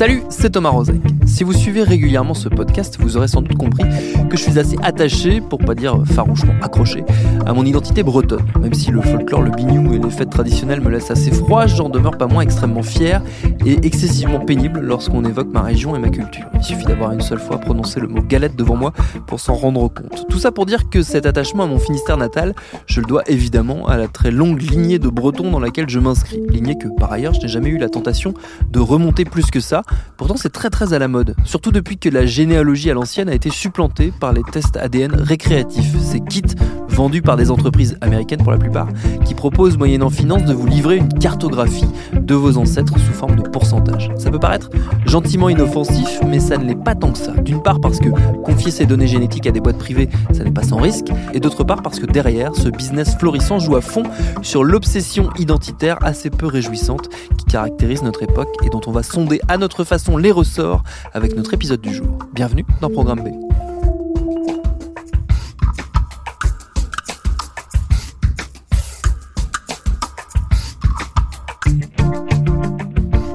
Salut, c'est Thomas Rozek. Si vous suivez régulièrement ce podcast, vous aurez sans doute compris que je suis assez attaché, pour pas dire farouchement accroché, à mon identité bretonne. Même si le folklore, le bignou et les fêtes traditionnelles me laissent assez froid, j'en demeure pas moins extrêmement fier et excessivement pénible lorsqu'on évoque ma région et ma culture. Il suffit d'avoir une seule fois prononcé le mot galette devant moi pour s'en rendre compte. Tout ça pour dire que cet attachement à mon Finistère natal, je le dois évidemment à la très longue lignée de bretons dans laquelle je m'inscris. Lignée que par ailleurs je n'ai jamais eu la tentation de remonter plus que ça. Pourtant c'est très très à la mode, surtout depuis que la généalogie à l'ancienne a été supplantée par les tests ADN récréatifs, ces kits vendus par des entreprises américaines pour la plupart, qui proposent moyennant finance de vous livrer une cartographie de vos ancêtres sous forme de pourcentage. Ça peut paraître gentiment inoffensif, mais ça ne l'est pas tant que ça. D'une part parce que confier ces données génétiques à des boîtes privées, ça n'est pas sans risque, et d'autre part parce que derrière, ce business florissant joue à fond sur l'obsession identitaire assez peu réjouissante qui caractérise notre époque et dont on va sonder à notre façon les ressorts avec notre épisode du jour. Bienvenue dans Programme B.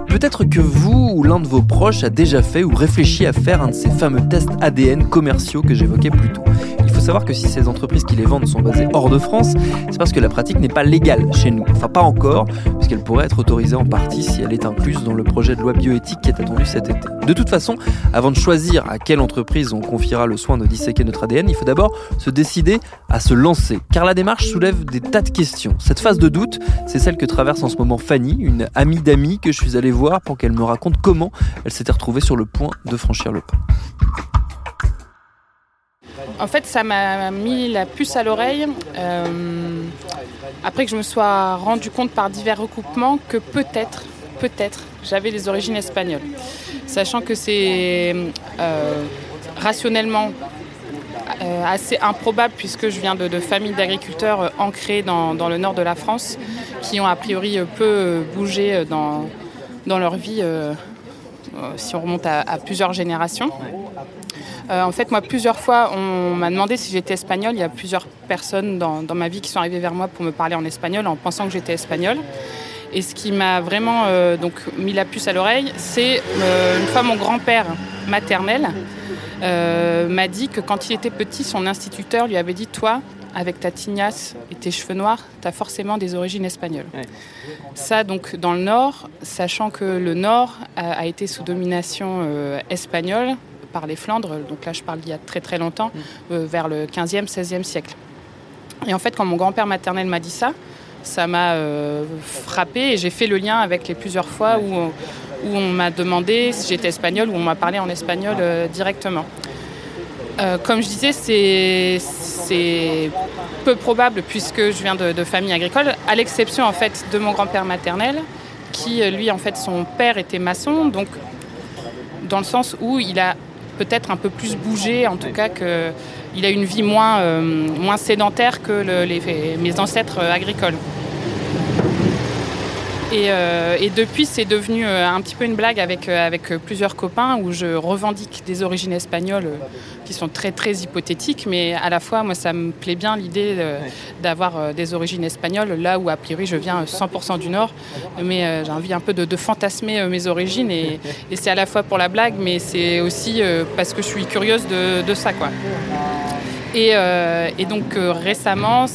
Peut-être que vous ou l'un de vos proches a déjà fait ou réfléchi à faire un de ces fameux tests ADN commerciaux que j'évoquais plus tôt. Savoir que si ces entreprises qui les vendent sont basées hors de France, c'est parce que la pratique n'est pas légale chez nous. Enfin, pas encore, puisqu'elle pourrait être autorisée en partie si elle est incluse dans le projet de loi bioéthique qui est attendu cet été. De toute façon, avant de choisir à quelle entreprise on confiera le soin de disséquer notre ADN, il faut d'abord se décider à se lancer, car la démarche soulève des tas de questions. Cette phase de doute, c'est celle que traverse en ce moment Fanny, une amie d'amis que je suis allé voir pour qu'elle me raconte comment elle s'était retrouvée sur le point de franchir le pas. En fait, ça m'a mis la puce à l'oreille. euh, après que je me sois rendu compte par divers recoupements que peut-être, peut-être, j'avais des origines espagnoles. Sachant que c'est euh, rationnellement euh, assez improbable puisque je viens de, familles d'agriculteurs ancrées dans, le nord de la France qui ont a priori peu bougé dans, leur vie si on remonte à plusieurs générations. Euh, en fait, moi, plusieurs fois, on m'a demandé si j'étais espagnole. Il y a plusieurs personnes dans, dans ma vie qui sont arrivées vers moi pour me parler en espagnol en pensant que j'étais espagnole. Et ce qui m'a vraiment euh, donc mis la puce à l'oreille, c'est euh, une fois mon grand-père maternel m'a dit que quand il était petit, son instituteur lui avait dit Toi, avec ta tignasse et tes cheveux noirs, tu as forcément des origines espagnoles. Ça, donc, dans le Nord, sachant que le Nord a, a été sous domination euh, espagnole par les Flandres, donc là, je parle d'il y a très très longtemps, euh, vers le 15e, 16e siècle. Et en fait, quand mon grand-père maternel m'a dit ça, ça m'a euh, frappé et j'ai fait le lien avec les plusieurs fois où, on- où on m'a demandé si j'étais espagnole ou on m'a parlé en espagnol euh, directement. Euh, comme je disais, c'est- peu probable puisque je viens de, de famille agricole, à l'exception en fait de mon grand-père maternel, qui lui en fait son père était maçon, donc dans le sens où il a peut-être un peu plus bougé, en tout cas que il a une vie moins, euh, sédentaire que mes ancêtres euh, agricoles. Et, euh, et depuis, c'est devenu euh, un petit peu une blague avec, euh, avec plusieurs copains où je revendique des origines espagnoles qui sont très très hypothétiques, mais à la fois, moi, ça me plaît bien l'idée d'avoir des origines espagnoles, là où a priori je viens euh, 100% du Nord, mais j'ai envie un peu de, de fantasmer mes origines et, et c'est à la fois pour la blague, mais c'est aussi parce que je suis curieuse de, de ça, quoi. Et, euh, et donc récemment,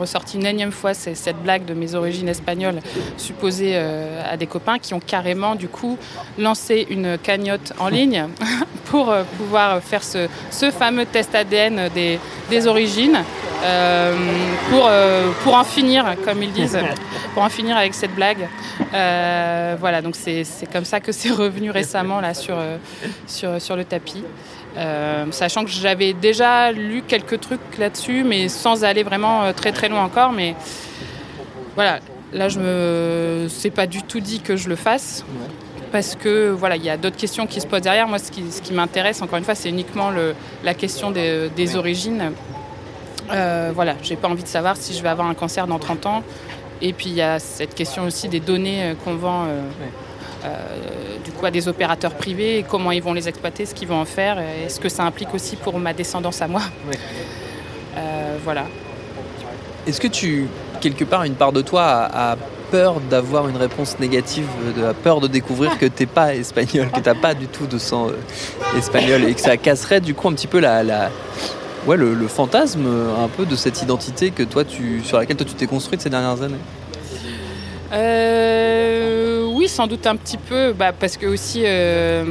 ressorti une énième fois cette blague de mes origines espagnoles supposées euh, à des copains qui ont carrément du coup lancé une cagnotte en ligne pour euh, pouvoir faire ce, ce fameux test ADN des, des origines euh, pour, pour en finir, comme ils disent, pour en finir avec cette blague. Voilà, donc c'est comme ça que c'est revenu récemment là sur, sur, sur le tapis. Sachant que j'avais déjà lu quelques trucs là-dessus, mais sans aller vraiment très très loin encore. Mais voilà, là je me, c'est pas du tout dit que je le fasse parce que voilà, il y a d'autres questions qui se posent derrière. Moi, ce qui, ce qui m'intéresse, encore une fois, c'est uniquement le, la question des, des origines. Euh, voilà, j'ai pas envie de savoir si je vais avoir un cancer dans 30 ans. Et puis il y a cette question aussi des données euh, qu'on vend euh, euh, du coup à des opérateurs privés, et comment ils vont les exploiter, ce qu'ils vont en faire, et ce que ça implique aussi pour ma descendance à moi. Euh, voilà. Est-ce que tu, quelque part, une part de toi a, a peur d'avoir une réponse négative, de la peur de découvrir que t'es pas espagnol, que t'as pas du tout de sang euh, espagnol et que ça casserait du coup un petit peu la, la ouais, le, le fantasme euh, un peu de cette identité que toi tu, sur laquelle toi tu t'es construite ces dernières années? Euh, oui, sans doute un petit peu, bah, parce que aussi, euh,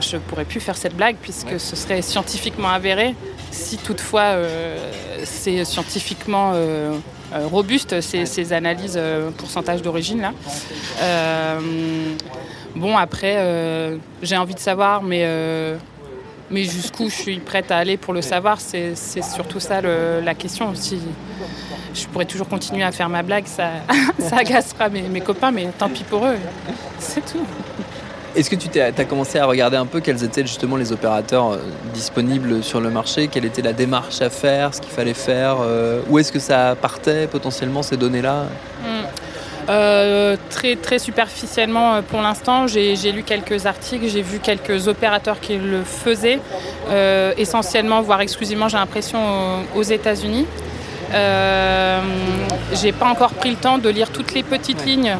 je pourrais plus faire cette blague puisque ce serait scientifiquement avéré. Si toutefois euh, c'est scientifiquement euh, robuste ces, ces analyses pourcentage d'origine là. Bon après, j'ai envie de savoir, mais mais jusqu'où je suis prête à aller pour le savoir, c'est surtout ça le- la question. Si je pourrais toujours continuer à faire ma blague, ça, ça agacera mes, mes copains, mais tant pis pour eux. C'est tout. Est-ce que tu as commencé à regarder un peu quels étaient justement les opérateurs euh, disponibles sur le marché? Quelle était la démarche à faire Ce qu'il fallait faire euh, Où est-ce que ça partait potentiellement ces données-là? Euh, très, superficiellement euh, pour l'instant, j'ai lu quelques articles, j'ai vu quelques opérateurs qui le faisaient, euh, essentiellement, voire exclusivement, j'ai l'impression, aux, États-Unis. J'ai pas encore pris le temps de lire toutes les petites lignes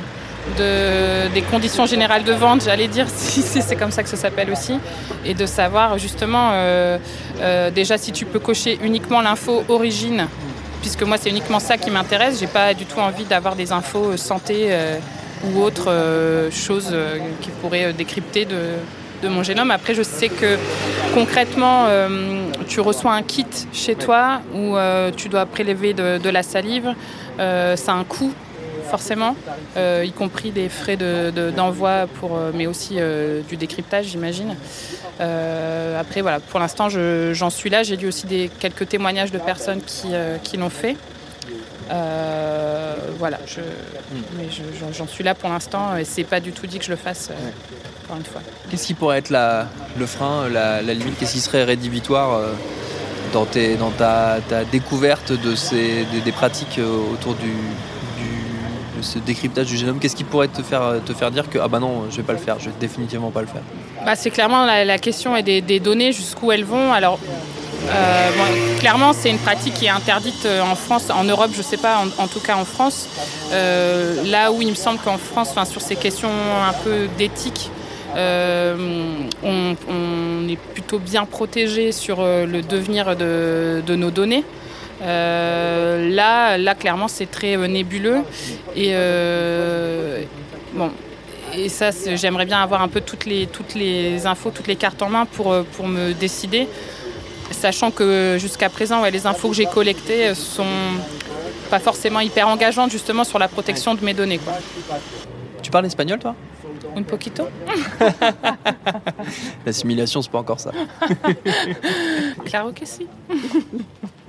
de, des conditions générales de vente, j'allais dire, si, c'est comme ça que ça s'appelle aussi, et de savoir justement déjà si tu peux cocher uniquement l'info origine, puisque moi c'est uniquement ça qui m'intéresse, j'ai pas du tout envie d'avoir des infos euh, santé euh, ou autres euh, choses euh, qui pourraient décrypter de, de mon génome. Après, je sais que concrètement, tu reçois un kit chez toi où tu dois prélever de, de la salive. Ça a un coût, forcément, euh, y compris des frais d'envoi de, d'envoi pour, euh, mais aussi euh, du décryptage, j'imagine. Après, voilà, pour l'instant, je- j'en suis là. J'ai lu aussi des, quelques témoignages de personnes qui, l'ont fait. Voilà, mais je- j'en- suis là pour l'instant et c'est pas du tout dit que je le fasse, encore une fois. Qu'est-ce qui pourrait être le frein, la, limite? Qu'est-ce qui serait rédhibitoire dans, ta, découverte des, pratiques autour du, ce décryptage du génome Qu'est-ce qui pourrait te faire, te faire dire que ah bah non, je vais pas le faire, je vais définitivement pas le faire? Bah, c'est clairement la, question est des, données, jusqu'où elles vont. Alors, euh, clairement, c'est une pratique qui est interdite euh, en France, en Europe, je sais pas, en, tout cas en France. Euh, là où il me semble qu'en France, sur ces questions un peu d'éthique, on, est plutôt bien protégé sur le devenir de, de nos données. Euh, là, là, clairement, c'est très euh, nébuleux. Et euh, bon, et ça, j'aimerais bien avoir un peu toutes les, toutes les infos, toutes les cartes en main pour, pour me décider. Sachant que jusqu'à présent, ouais, les infos que j'ai collectées sont pas forcément hyper engageantes justement sur la protection de mes données. Quoi. Tu parles espagnol toi? Un poquito L'assimilation, c'est pas encore ça. Claro que si.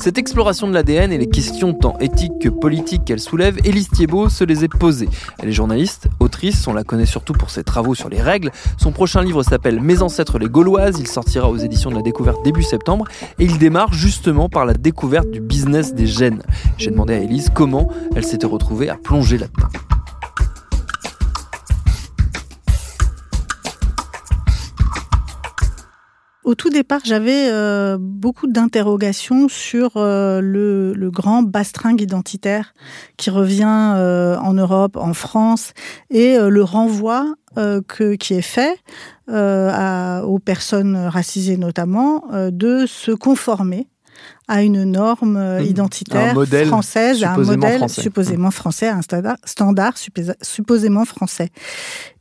Cette exploration de l'ADN et les questions tant éthiques que politiques qu'elle soulève, Élise Thiebaud se les est posées. Elle est journaliste, autrice, on la connaît surtout pour ses travaux sur les règles. Son prochain livre s'appelle Mes ancêtres les Gauloises, il sortira aux éditions de la découverte début septembre et il démarre justement par la découverte du business des gènes. J'ai demandé à Élise comment elle s'était retrouvée à plonger là-dedans. Au tout départ, j'avais euh, beaucoup d'interrogations sur euh, le, grand bastringue identitaire qui revient euh, en Europe, en France, et le renvoi qui est fait aux personnes racisées notamment de se conformer à une norme euh, Mmh. identitaire Un française, à un modèle français. Mmh. supposément français, à un standard, standard supposément français.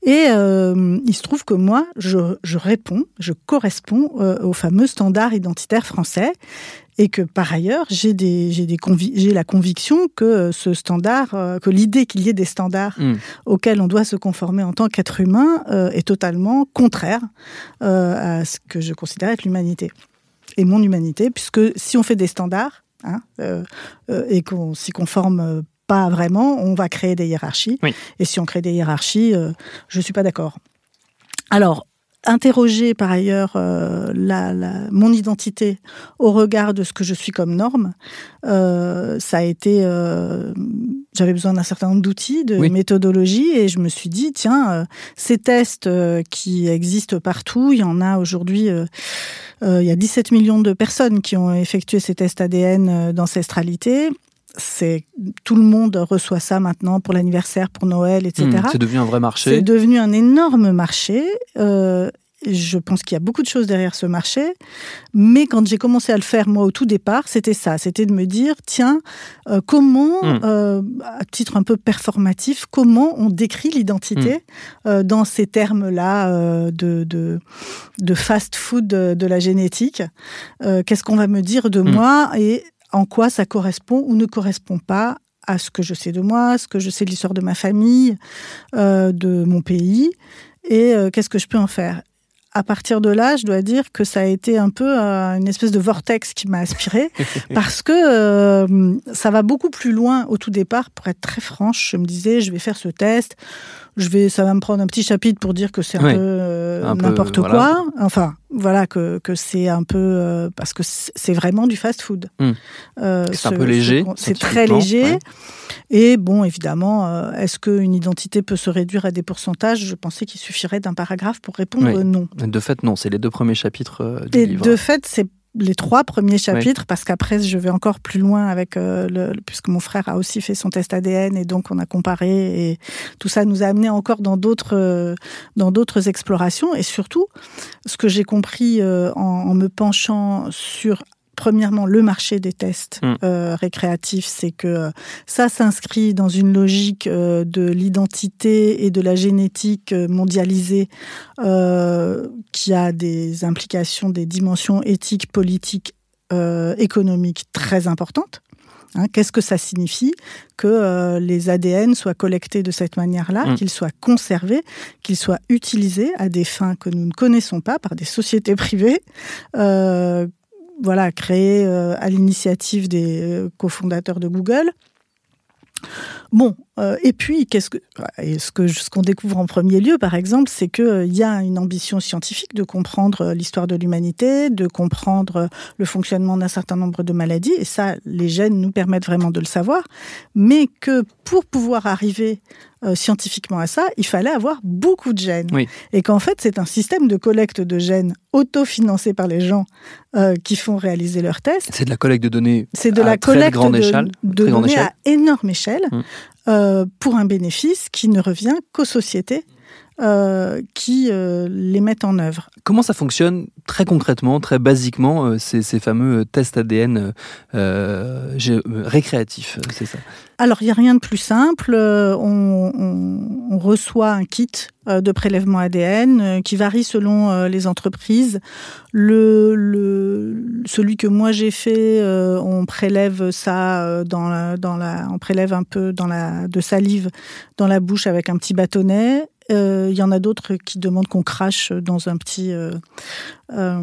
Et euh, il se trouve que moi, je, je réponds, je corresponds euh, au fameux standard identitaire français. Et que par ailleurs, j'ai des, j'ai des convi- j'ai la conviction que ce standard, euh, que l'idée qu'il y ait des standards Mm. auxquels on doit se conformer en tant qu'être humain est totalement contraire à ce que je considère être l'humanité et mon humanité, puisque si on fait des standards hein, euh, euh, et qu'on s'y conforme euh, pas vraiment, on va créer des hiérarchies. Oui. Et si on crée des hiérarchies, je suis pas d'accord. Alors, interroger par ailleurs euh, la, la- mon identité au regard de ce que je suis comme norme, euh, ça a été. euh, J'avais besoin d'un certain nombre d'outils, de Oui. méthodologies, et je me suis dit tiens, euh, ces tests qui existent partout, il y en a aujourd'hui. il y a 17 millions de personnes qui ont effectué ces tests ADN d'ancestralité. C'est tout le monde reçoit ça maintenant pour l'anniversaire, pour Noël, etc. Mm. C'est devenu un vrai C'est marché. devenu un énorme marché. Euh, je pense qu'il y a beaucoup de choses derrière ce marché. Mais quand j'ai commencé à le faire, moi, au tout départ, c'était ça. C'était de me dire, tiens, euh, comment, Mm. euh, à titre un peu performatif, comment on décrit l'identité Mm. euh, dans ces termes-là euh, de, de, de fast-food de, de la génétique Euh, Qu'est-ce qu'on va me dire de moi et en quoi ça correspond ou ne correspond pas à ce que je sais de moi, à ce que je sais de l'histoire de ma famille, euh, de mon pays, et euh, qu'est-ce que je peux en faire? À partir de là, je dois dire que ça a été un peu euh, une espèce de vortex qui m'a aspiré, parce que ça va beaucoup plus loin au tout départ. Pour être très franche, je me disais, je vais faire ce test, je vais, ça va me prendre un petit chapitre pour dire que c'est un peu euh, peu, n'importe voilà. quoi. Enfin, voilà que, que c'est un peu euh, parce que c'est vraiment du fast-food. Hmm. Euh, C'est un peu léger, C'est très léger. ouais. Et bon, évidemment, est-ce qu'une identité peut se réduire à des pourcentages? Je pensais qu'il suffirait d'un paragraphe pour répondre Oui. non. De fait, non, c'est les deux premiers chapitres du Et livre. de fait, c'est les trois premiers chapitres, parce qu'après, je vais encore plus loin avec euh, le, le- puisque mon frère a aussi fait son test ADN et donc on a comparé et tout ça nous a amené encore dans d'autres euh, dans d'autres explorations. Et surtout, ce que j'ai compris euh, en, en me penchant sur Premièrement, le marché des tests Mm. euh, récréatifs, c'est que euh, ça s'inscrit dans une logique euh, de l'identité et de la génétique mondialisée euh, qui a des implications, des dimensions éthiques, politiques, économiques très importantes. Hein, Qu'est-ce que ça signifie? Que euh, les ADN soient collectés de cette manière-là, Mm. qu'ils soient conservés, qu'ils soient utilisés à des fins que nous ne connaissons pas par des sociétés privées, euh, voilà, créées euh, à l'initiative des euh, cofondateurs de Google. Bon, euh, et puis, qu'est-ce que, et ce que ce qu'on découvre en premier lieu, par exemple, c'est que euh, il y a une ambition scientifique de comprendre euh, l'histoire de l'humanité, de comprendre euh, le fonctionnement d'un certain nombre de maladies, et ça, les gènes nous permettent vraiment de le savoir, mais que pour pouvoir arriver euh, scientifiquement à ça, il fallait avoir beaucoup de gènes, Oui. et qu'en fait, c'est un système de collecte de gènes autofinancé par les gens euh, qui font réaliser leurs tests. C'est de la collecte de données C'est de à la collecte grande de, échelle, données échelle. à énorme échelle Mm. euh, pour un bénéfice qui ne revient qu'aux sociétés euh, qui euh, les mettent en œuvre. Comment ça fonctionne très concrètement, très basiquement, euh, ces, ces fameux tests ADN euh, euh, euh, récréatifs, euh, c'est ça? Alors, il n'y a rien de plus simple. Euh, On, on- on reçoit un kit euh, de prélèvement ADN euh, qui varie selon euh, les entreprises. Le, le- celui que moi j'ai fait, euh, on prélève ça euh, dans la, dans la, on prélève un peu dans la, de salive dans la bouche avec un petit bâtonnet. Euh, Il y en a d'autres qui demandent qu'on crache dans un petit, euh, euh,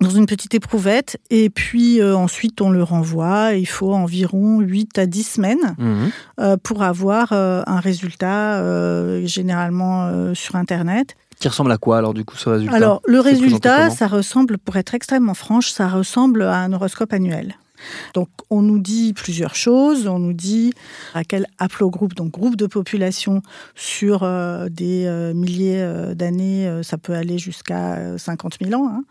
dans une petite éprouvette. Et puis euh, ensuite, on le renvoie. Il faut environ 8 à 10 semaines Mhm. euh, pour avoir euh, un résultat, euh, généralement euh, sur Internet. Qui ressemble à quoi alors du coup ce résultat? Alors, le résultat, ça ressemble, pour être extrêmement franche, ça ressemble à un horoscope annuel. Donc, on nous dit plusieurs choses. On nous dit à quel haplogroupe, donc groupe de population sur euh, des euh, milliers euh, d'années, ça peut aller jusqu'à euh, 50 000 ans. hein.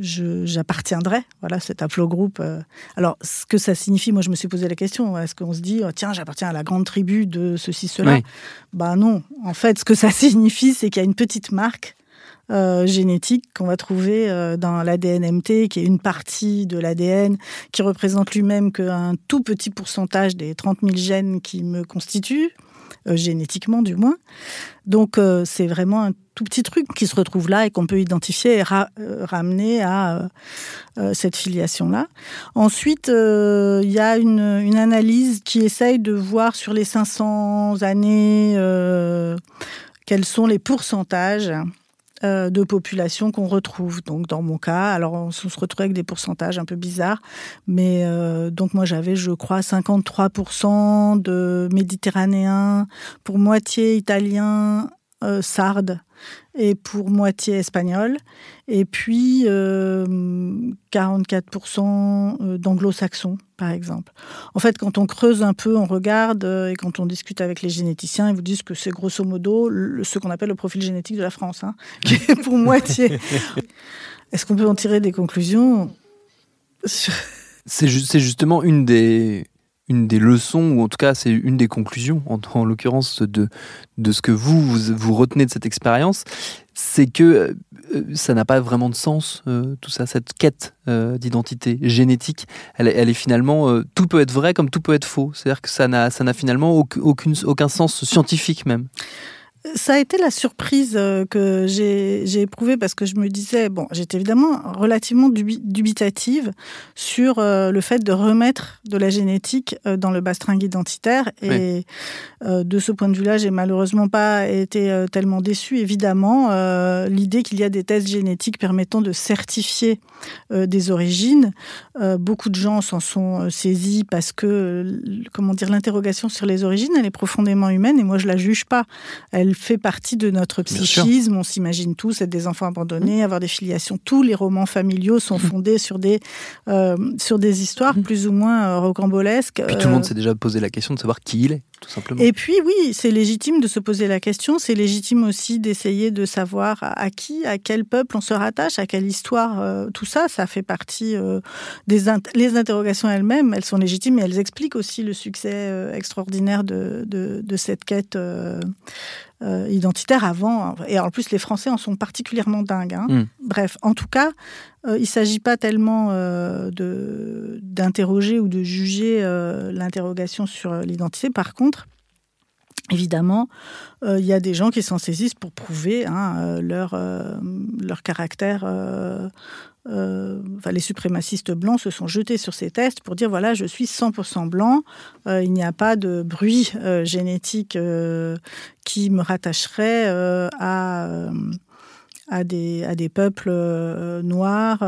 J'appartiendrai, voilà, cet haplogroupe. Alors, ce que ça signifie, moi, je me suis posé la question est-ce qu'on se dit, oh, tiens, j'appartiens à la grande tribu de ceci, cela? Oui. bah non, en fait, ce que ça signifie, c'est qu'il y a une petite marque génétique qu'on va trouver dans l'ADN MT, qui est une partie de l'ADN qui représente lui-même qu'un tout petit pourcentage des 30 000 gènes qui me constituent. Euh, génétiquement du moins. Donc euh, c'est vraiment un tout petit truc qui se retrouve là et qu'on peut identifier et euh, ramener à cette filiation-là. Ensuite, il y a une, analyse qui essaye de voir sur les 500 années quels sont les pourcentages euh, de population qu'on retrouve. Donc dans mon cas, alors on, se retrouve avec des pourcentages un peu bizarres, mais euh, donc moi j'avais, je crois, 53% de Méditerranéens, pour moitié Italiens, euh, Sardes et pour moitié espagnol, et puis 44% d'anglo-saxons par exemple. En fait, quand on creuse un peu, on regarde euh, et quand on discute avec les généticiens, ils vous disent que c'est grosso modo ce qu'on appelle le profil génétique de la France, hein, qui est pour moitié. Est-ce qu'on peut en tirer des conclusions C'est justement une des, une des leçons, ou en tout cas c'est une des conclusions, en, l'occurrence de, de ce que vous, vous, retenez de cette expérience, c'est que euh, ça n'a pas vraiment de sens, euh, tout ça, cette quête euh, d'identité génétique, elle, elle, est finalement, tout peut être vrai comme tout peut être faux, c'est-à-dire que ça n'a finalement aucune, aucun sens scientifique même ça a été la surprise euh, que j'ai éprouvée parce que je me disais, bon, j'étais évidemment relativement dubitative sur euh, le fait de remettre de la génétique euh, dans le bastringue identitaire. Et de ce point de vue-là, j'ai malheureusement pas été tellement déçue. Évidemment, l'idée qu'il y a des tests génétiques permettant de certifier des origines, beaucoup de gens s'en sont saisis parce que, comment dire, l'interrogation sur les origines, elle est profondément humaine et moi je la juge pas. Elle fait partie de notre psychisme. On s'imagine tous être des enfants abandonnés, mmh. avoir des filiations. Tous les romans familiaux sont mmh. fondés sur des, euh, sur des histoires mmh. plus ou moins euh, rocambolesques. Puis tout le monde euh, s'est déjà posé la question de savoir qui il est, tout simplement. Et puis oui, c'est légitime de se poser la question. C'est légitime aussi d'essayer de savoir à qui, à quel peuple on se rattache, à quelle histoire. tout ça, ça fait partie des les interrogations elles-mêmes. Elles sont légitimes et elles expliquent aussi le succès extraordinaire de, de, de cette quête euh, identitaire avant. Et en plus, les Français en sont particulièrement dingues. Hein. Hmm. Bref, en tout cas, euh, il ne s'agit pas tellement euh, d'interroger ou de juger l'interrogation sur l'identité. Par contre, Évidemment, il y a des gens qui s'en saisissent pour prouver hein, leur, leur caractère euh, les suprémacistes blancs se sont jetés sur ces tests pour dire voilà, je suis 100% blanc, euh, il n'y a pas de bruit euh, génétique qui me rattacherait à, à, des, à des peuples noirs,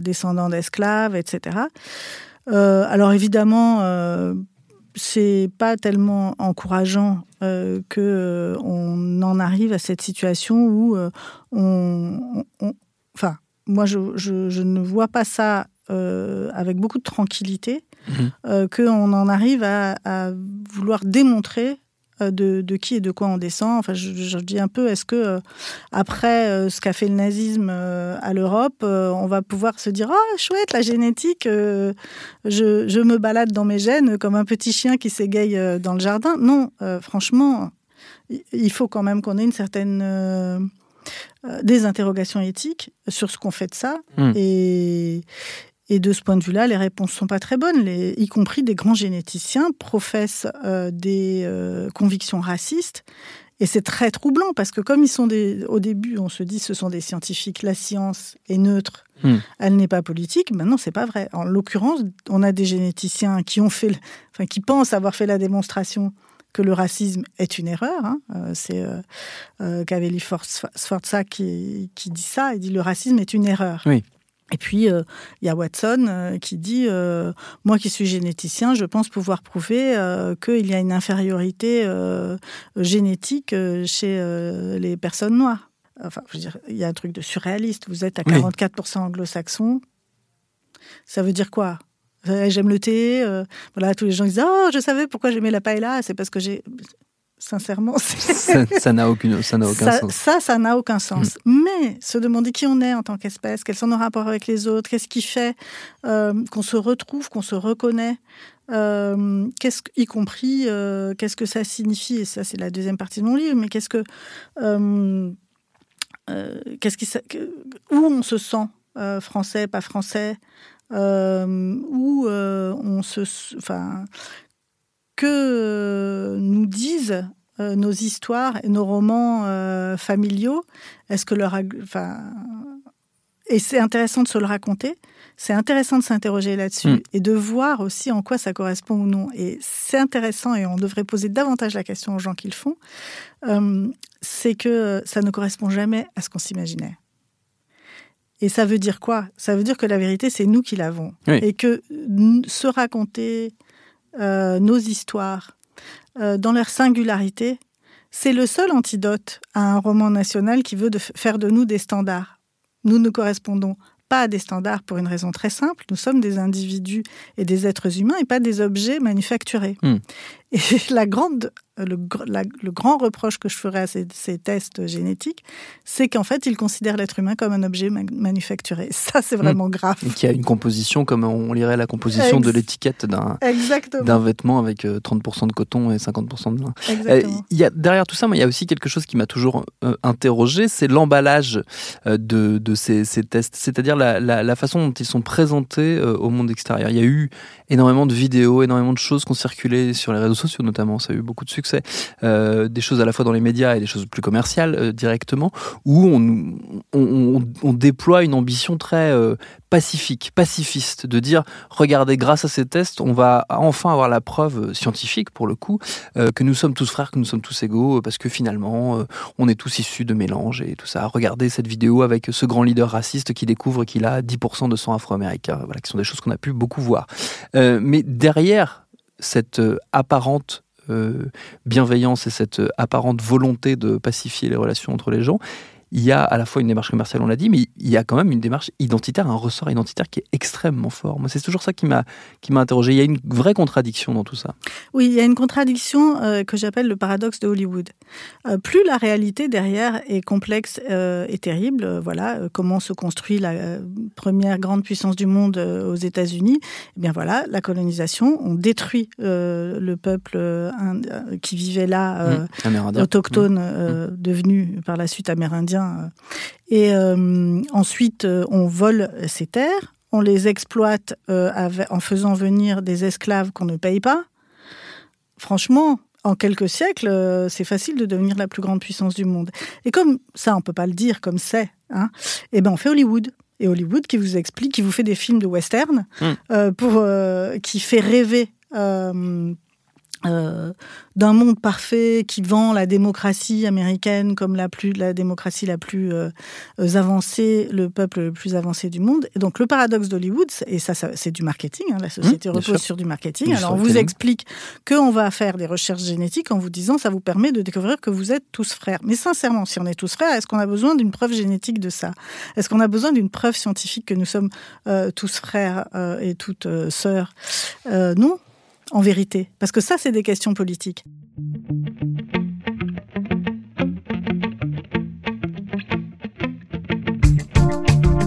descendants d'esclaves, etc. alors évidemment, c'est pas tellement encourageant que on en arrive à cette situation où on, enfin moi, je, ne vois pas ça euh, avec beaucoup de tranquillité, mhm. euh, qu'on en arrive à, vouloir démontrer euh, de, qui et de quoi on descend. Enfin, je, dis un peu, est-ce que après ce qu'a fait le nazisme à l'Europe, on va pouvoir se dire ah chouette la génétique, je, je, me balade dans mes gènes comme un petit chien qui s'égaye dans le jardin. Non, franchement, il faut quand même qu'on ait une certaine euh, des interrogations éthiques sur ce qu'on fait de ça. Hmm. Et, et de ce point de vue-là, les réponses sont pas très bonnes, les, y compris des grands généticiens professent euh, des euh, convictions racistes. Et c'est très troublant parce que comme ils sont des, au début, on se dit ce sont des scientifiques, la science est neutre, hmm. elle n'est pas politique. Maintenant, c'est pas vrai. En l'occurrence, on a des généticiens qui ont fait, enfin, qui pensent avoir fait la démonstration que le racisme est une erreur. Hein. Euh, c'est euh, euh Cavelli Sforza qui, qui, dit ça. Il dit le racisme est une erreur. Oui. Et puis, euh, il y a Watson qui dit Moi qui suis généticien, je pense pouvoir prouver qu'il y a une infériorité génétique chez les personnes noires. Enfin, je veux dire, il y a un truc de surréaliste. Vous êtes à 44% anglo-saxons. Ça veut dire quoi? J'aime le thé. Euh, voilà, tous les gens disent Oh, je savais pourquoi j'aimais la paella. C'est parce que j'ai. Sincèrement, ça n'a aucun, ça aucun sens. Ça, ça n'a aucun sens. Mm. Mais se demander qui on est en tant qu'espèce, quels sont nos rapports avec les autres, qu'est-ce qui fait euh, qu'on se retrouve, qu'on se reconnaît, euh, qu'est-ce, y compris qu'est-ce que ça signifie, et ça c'est la deuxième partie de mon livre, mais qu'est-ce que qu'est-ce qui, où on se sent français, pas français, où on se, enfin, que nous disent nos histoires et nos romans familiaux Est-ce que leur, enfin, et c'est intéressant de se le raconter. C'est intéressant de s'interroger là-dessus mm. et de voir aussi en quoi ça correspond ou non. Et c'est intéressant, et on devrait poser davantage la question aux gens qui le font, euh, c'est que ça ne correspond jamais à ce qu'on s'imaginait. Et ça veut dire quoi? Ça veut dire que la vérité, c'est nous qui l'avons. Et que se raconter euh, nos histoires euh, dans leur singularité, c'est le seul antidote à un roman national qui veut faire de nous des standards. Nous ne correspondons pas à des standards pour une raison très simple. Nous sommes des individus et des êtres humains et pas des objets manufacturés. Hmm. Et la grande, le, le, grand reproche que je ferais à ces, tests génétiques, c'est qu'en fait, ils considèrent l'être humain comme un objet manufacturé. Ça, c'est hmm. vraiment grave. Et qui a une composition comme on lirait la composition de l'étiquette d'un, vêtement avec 30% euh, de coton et 50% de lin. Euh, il y a, derrière tout ça, il y a aussi quelque chose qui m'a toujours euh, interrogé, c'est l'emballage de, de ces, ces, tests, c'est-à-dire la, la, la, façon dont ils sont présentés au monde extérieur. Il y a eu énormément de vidéos, énormément de choses qui ont circulé sur les réseaux sociaux notamment, ça a eu beaucoup de succès, euh, des choses à la fois dans les médias et des choses plus commerciales euh, directement, où on, on, déploie une ambition très euh, pacifique, pacifiste, de dire, regardez, grâce à ces tests, on va enfin avoir la preuve scientifique, pour le coup, que nous sommes tous frères, que nous sommes tous égaux, parce que finalement, on est tous issus de mélange et tout ça. Regardez cette vidéo avec ce grand leader raciste qui découvre qu'il a 10% de sang afro-américain, voilà, qui sont des choses qu'on a pu beaucoup voir. mais derrière cette apparente euh, bienveillance et cette apparente volonté de pacifier les relations entre les gens, il y a à la fois une démarche commerciale, on l'a dit, mais il y a quand même une démarche identitaire, un ressort identitaire qui est extrêmement fort. Moi, c'est toujours ça qui m'a qui m'a interrogé. Il y a une vraie contradiction dans tout ça. Oui, il y a une contradiction euh, que j'appelle le paradoxe de Hollywood. Euh, plus la réalité derrière est complexe euh, et terrible, voilà, comment se construit la première grande puissance du monde aux États-Unis, eh bien voilà, la colonisation, on détruit le peuple qui vivait là, mmh, autochtone, mmh. devenu par la suite amérindien euh, et euh, ensuite, euh, on vole ces terres, on les exploite en faisant venir des esclaves qu'on ne paye pas. Franchement, en quelques siècles, c'est facile de devenir la plus grande puissance du monde. Et comme ça, on peut pas le dire comme c'est, hein, eh ben on fait Hollywood. Et Hollywood qui vous explique, qui vous fait des films de western, pour, qui fait rêver euh, d'un monde parfait qui vend la démocratie américaine comme la plus la démocratie la plus euh, avancée, le peuple le plus avancé du monde. Et donc le paradoxe d'Hollywood, et ça, c'est du marketing. Hein, la société mmh, repose sur du marketing. Alors on vous explique qu'on va faire des recherches génétiques en vous disant ça vous permet de découvrir que vous êtes tous frères. Mais sincèrement, si on est tous frères, est-ce qu'on a besoin d'une preuve génétique de ça? Est-ce qu'on a besoin d'une preuve scientifique que nous sommes euh, tous frères et toutes sœurs? Non en vérité Parce que ça, c'est des questions politiques.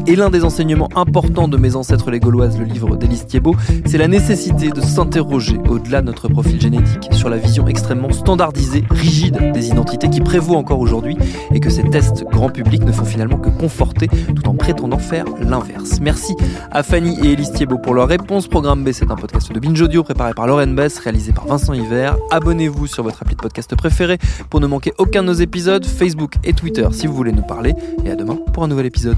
Et l'un des enseignements importants de mes ancêtres les Gauloises, le livre d'Élise Thiebaud, c'est la nécessité de s'interroger au-delà de notre profil génétique sur la vision extrêmement standardisée, rigide des identités qui prévaut encore aujourd'hui et que ces tests grand public ne font finalement que conforter tout en prétendant faire l'inverse. Merci à Fanny et Élise Thiebaud pour leur réponse. Programme B, c'est un podcast de Binge Audio préparé par Lauren Bess, réalisé par Vincent Hiver. Abonnez-vous sur votre appli de podcast préféré pour ne manquer aucun de nos épisodes, Facebook et Twitter si vous voulez nous parler. Et à demain pour un nouvel épisode.